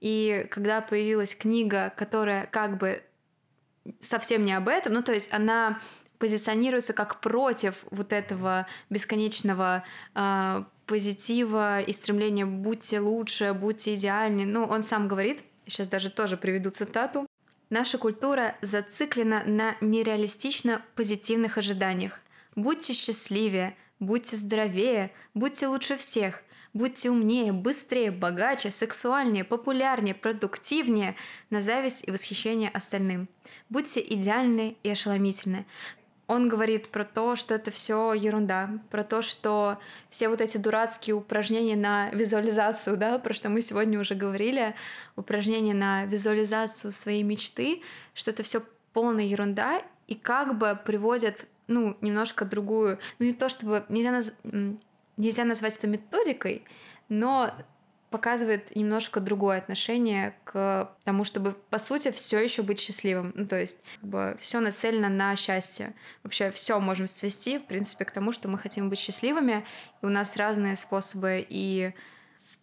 И когда появилась книга, которая как бы совсем не об этом, ну то есть она позиционируется как против вот этого бесконечного э, позитива и стремления «будьте лучше, будьте идеальны». Ну, он сам говорит, сейчас даже тоже приведу цитату, «Наша культура зациклена на нереалистично позитивных ожиданиях. Будьте счастливее, будьте здоровее, будьте лучше всех, будьте умнее, быстрее, богаче, сексуальнее, популярнее, продуктивнее, на зависть и восхищение остальным. Будьте идеальны и ошеломительны. он говорит про то, что это все ерунда, про то, что все вот эти дурацкие упражнения на визуализацию, да, про что мы сегодня уже говорили, упражнения на визуализацию своей мечты, что это все полная ерунда и как бы приводят, ну, немножко другую, ну не то чтобы нельзя, наз... нельзя назвать это методикой, но показывает немножко другое отношение к тому, чтобы, по сути, все еще быть счастливым. Ну, то есть, как бы, все нацелено на счастье. Вообще, все можем свести, в принципе, к тому, что мы хотим быть счастливыми, и у нас разные способы и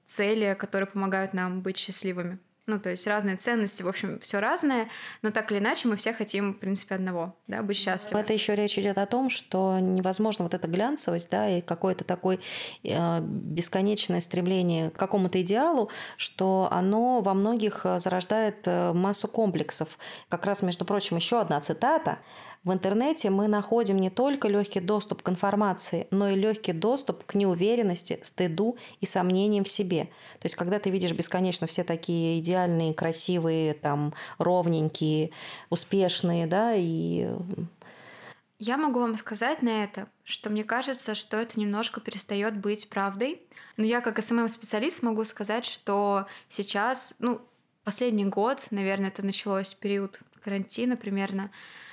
цели, которые помогают нам быть счастливыми. Ну, то есть разные ценности, в общем, все разное, но так или иначе мы все хотим, в принципе, одного, да, быть счастливы. Это еще речь идет о том, что невозможно вот эта глянцевость, да, и какое-то такое э, бесконечное стремление к какому-то идеалу, что оно во многих э, зарождает э, массу комплексов. Как раз, между прочим, еще одна цитата в интернете мы находим не только легкий доступ к информации, но и легкий доступ к неуверенности, стыду и сомнениям в себе. То есть, когда ты видишь бесконечно все такие идеальные, красивые, там, ровненькие, успешные, да, и я могу вам сказать на это, что мне кажется, что это немножко перестает быть правдой. Но я как SMM-специалист могу сказать, что сейчас, ну, последний год, наверное, это началось период карантина примерно,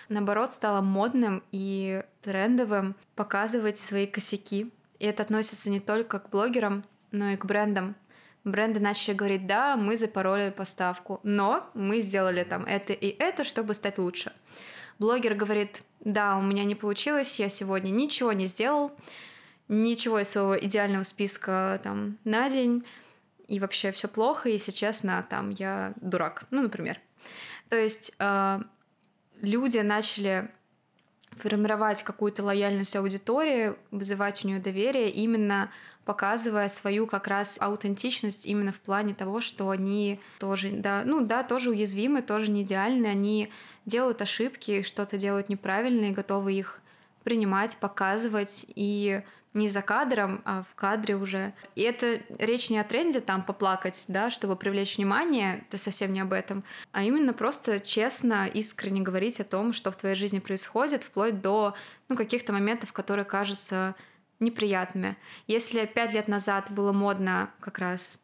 наоборот, стало модным и трендовым показывать свои косяки. И это относится не только к блогерам, но и к брендам. Бренды начали говорить, да, мы запороли поставку, но мы сделали там это и это, чтобы стать лучше. Блогер говорит, да, у меня не получилось, я сегодня ничего не сделал, ничего из своего идеального списка там на день, и вообще все плохо, и, если честно, там я дурак, ну, например. То есть э, люди начали формировать какую-то лояльность аудитории, вызывать у нее доверие, именно показывая свою как раз аутентичность именно в плане того, что они тоже, да, ну да, тоже уязвимы, тоже не идеальны, они делают ошибки, что-то делают неправильно и готовы их принимать, показывать. И не за кадром, а в кадре уже. И это речь не о тренде там поплакать, да, чтобы привлечь внимание, это совсем не об этом, а именно просто честно, искренне говорить о том, что в твоей жизни происходит, вплоть до ну, каких-то моментов, которые кажутся неприятными. Если пять лет назад было модно как раз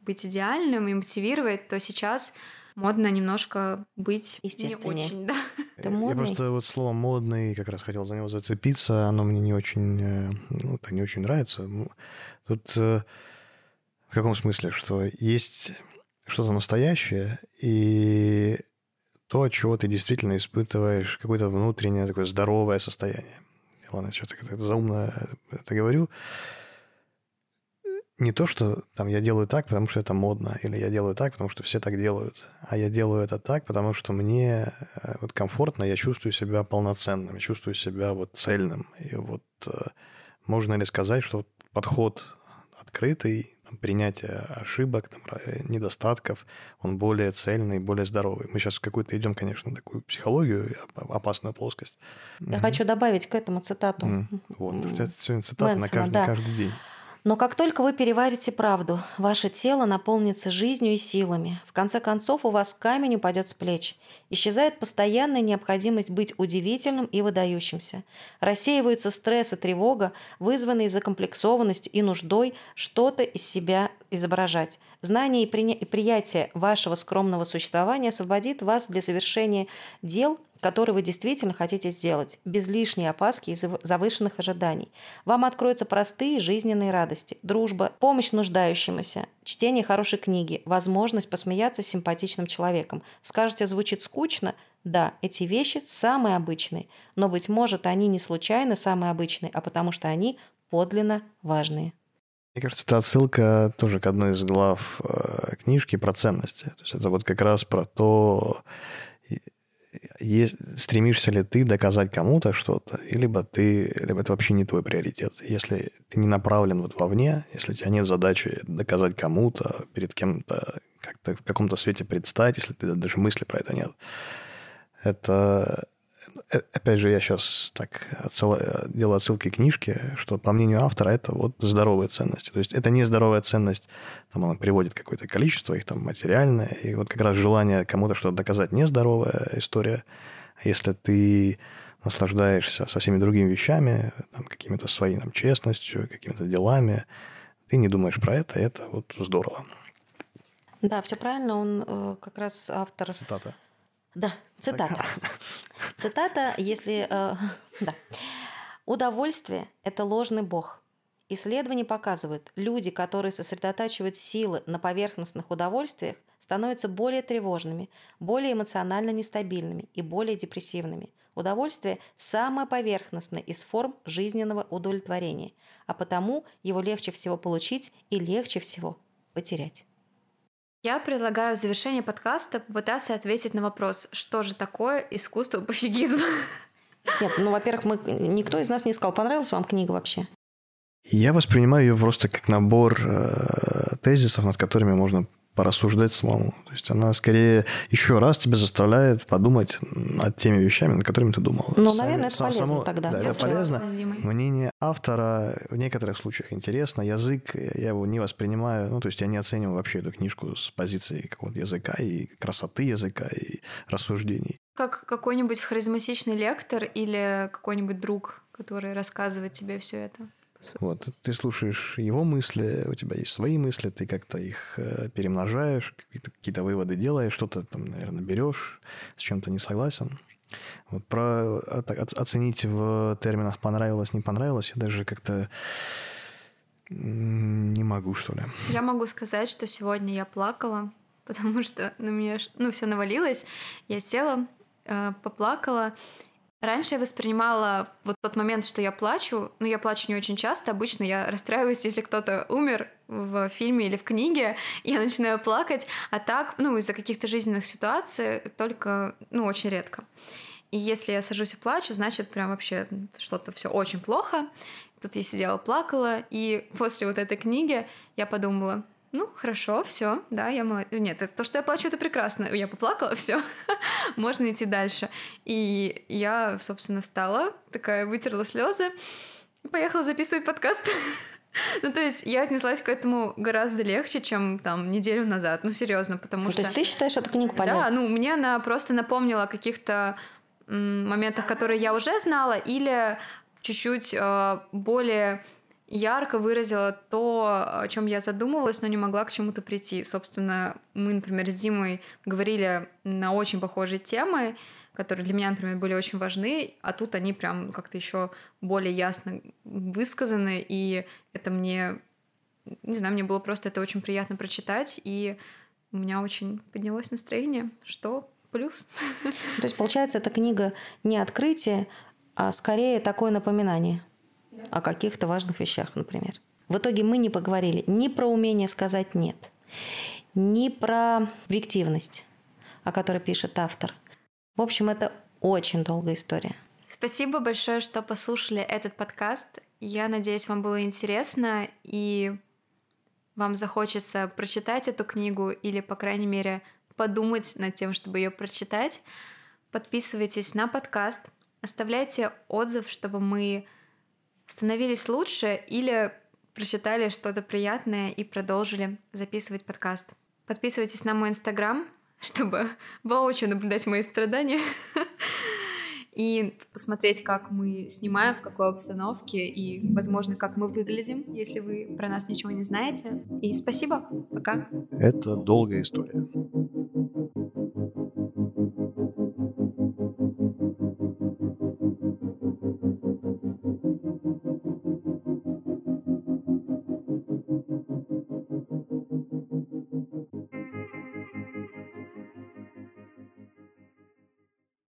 быть идеальным и мотивировать, то сейчас модно немножко быть не очень, да. Это Я просто вот слово «модный» как раз хотел за него зацепиться. Оно мне не очень, э, ну, так не очень нравится. Тут э, в каком смысле? Что есть что-то настоящее, и то, от чего ты действительно испытываешь какое-то внутреннее такое здоровое состояние. Ладно, что-то как-то заумно это говорю не то, что там я делаю так, потому что это модно, или я делаю так, потому что все так делают, а я делаю это так, потому что мне э, вот комфортно, я чувствую себя полноценным, я чувствую себя вот цельным. И вот э, можно ли сказать, что подход открытый, там, принятие ошибок, там, недостатков, он более цельный, более здоровый. Мы сейчас в какую-то идем, конечно, такую психологию, опасную плоскость. Я mm хочу добавить к этому цитату. Вот, это сегодня цитата Мэнсона, на каждый, да. каждый день. Но как только вы переварите правду, ваше тело наполнится жизнью и силами. В конце концов, у вас камень упадет с плеч. Исчезает постоянная необходимость быть удивительным и выдающимся. Рассеиваются стресс и тревога, вызванные закомплексованностью и нуждой что-то из себя изображать. Знание и, при... и приятие вашего скромного существования освободит вас для совершения дел, который вы действительно хотите сделать, без лишней опаски и завышенных ожиданий. Вам откроются простые жизненные радости, дружба, помощь нуждающемуся, чтение хорошей книги, возможность посмеяться с симпатичным человеком. Скажете, звучит скучно? Да, эти вещи самые обычные, но, быть может, они не случайно самые обычные, а потому что они подлинно важные. Мне кажется, это отсылка тоже к одной из глав э, книжки про ценности. То есть это вот как раз про то, есть, стремишься ли ты доказать кому-то что-то, либо ты, либо это вообще не твой приоритет. Если ты не направлен вот вовне, если у тебя нет задачи доказать кому-то, перед кем-то как-то в каком-то свете предстать, если ты даже мысли про это нет, это опять же, я сейчас так отсыл, делаю отсылки к книжке, что, по мнению автора, это вот здоровые ценности. То есть это не здоровая ценность, там она приводит какое-то количество, их там материальное, и вот как раз желание кому-то что-то доказать нездоровая история. Если ты наслаждаешься со всеми другими вещами, там, какими-то своей там, честностью, какими-то делами. Ты не думаешь про это, и это вот здорово. Да, все правильно. Он э, как раз автор. Цитата. Да, цитата. Цитата, если... Э, да. Удовольствие – это ложный бог. Исследования показывают, люди, которые сосредотачивают силы на поверхностных удовольствиях, становятся более тревожными, более эмоционально нестабильными и более депрессивными. Удовольствие – самое поверхностное из форм жизненного удовлетворения, а потому его легче всего получить и легче всего потерять. Я предлагаю в завершении подкаста попытаться ответить на вопрос, что же такое искусство пофигизма? Нет, ну, во-первых, мы, никто из нас не сказал, понравилась вам книга вообще? Я воспринимаю ее просто как набор э, тезисов, над которыми можно порассуждать самому. То есть она скорее еще раз тебя заставляет подумать над теми вещами, над которыми ты думал. Ну, наверное, это полезно само, тогда. Да, я это полезно. Мнение автора в некоторых случаях интересно. Язык, я его не воспринимаю, ну, то есть я не оцениваю вообще эту книжку с позиции какого-то языка и красоты языка и рассуждений. Как какой-нибудь харизматичный лектор или какой-нибудь друг, который рассказывает тебе все это? Вот, ты слушаешь его мысли, у тебя есть свои мысли, ты как-то их э, перемножаешь, какие-то, какие-то выводы делаешь, что-то там, наверное, берешь, с чем-то не согласен. Вот про оценить в терминах понравилось, не понравилось, я даже как-то не могу, что ли. Я могу сказать, что сегодня я плакала, потому что на меня ну, все навалилось. Я села, э, поплакала, Раньше я воспринимала вот тот момент, что я плачу, ну, я плачу не очень часто, обычно я расстраиваюсь, если кто-то умер в фильме или в книге, я начинаю плакать, а так, ну, из-за каких-то жизненных ситуаций только, ну, очень редко. И если я сажусь и плачу, значит, прям вообще что-то все очень плохо. Тут я сидела, плакала, и после вот этой книги я подумала, ну, хорошо, все, да, я молодец. Нет, это, то, что я плачу, это прекрасно. Я поплакала, все, можно идти дальше. И я, собственно, встала, такая вытерла слезы поехала записывать подкаст. Ну, то есть я отнеслась к этому гораздо легче, чем там неделю назад. Ну, серьезно, потому ну, что... То есть ты считаешь эту книгу полезной? Да, ну, мне она просто напомнила о каких-то моментах, которые я уже знала, или чуть-чуть э, более ярко выразила то, о чем я задумывалась, но не могла к чему-то прийти. Собственно, мы, например, с Димой говорили на очень похожие темы, которые для меня, например, были очень важны, а тут они прям как-то еще более ясно высказаны, и это мне, не знаю, мне было просто это очень приятно прочитать, и у меня очень поднялось настроение, что плюс. То есть, получается, эта книга не открытие, а скорее такое напоминание о каких-то важных вещах, например. В итоге мы не поговорили ни про умение сказать «нет», ни про объективность, о которой пишет автор. В общем, это очень долгая история. Спасибо большое, что послушали этот подкаст. Я надеюсь, вам было интересно и вам захочется прочитать эту книгу или, по крайней мере, подумать над тем, чтобы ее прочитать. Подписывайтесь на подкаст, оставляйте отзыв, чтобы мы становились лучше или прочитали что-то приятное и продолжили записывать подкаст. Подписывайтесь на мой инстаграм, чтобы воочию наблюдать мои страдания и посмотреть, как мы снимаем, в какой обстановке и, возможно, как мы выглядим, если вы про нас ничего не знаете. И спасибо. Пока. Это долгая история.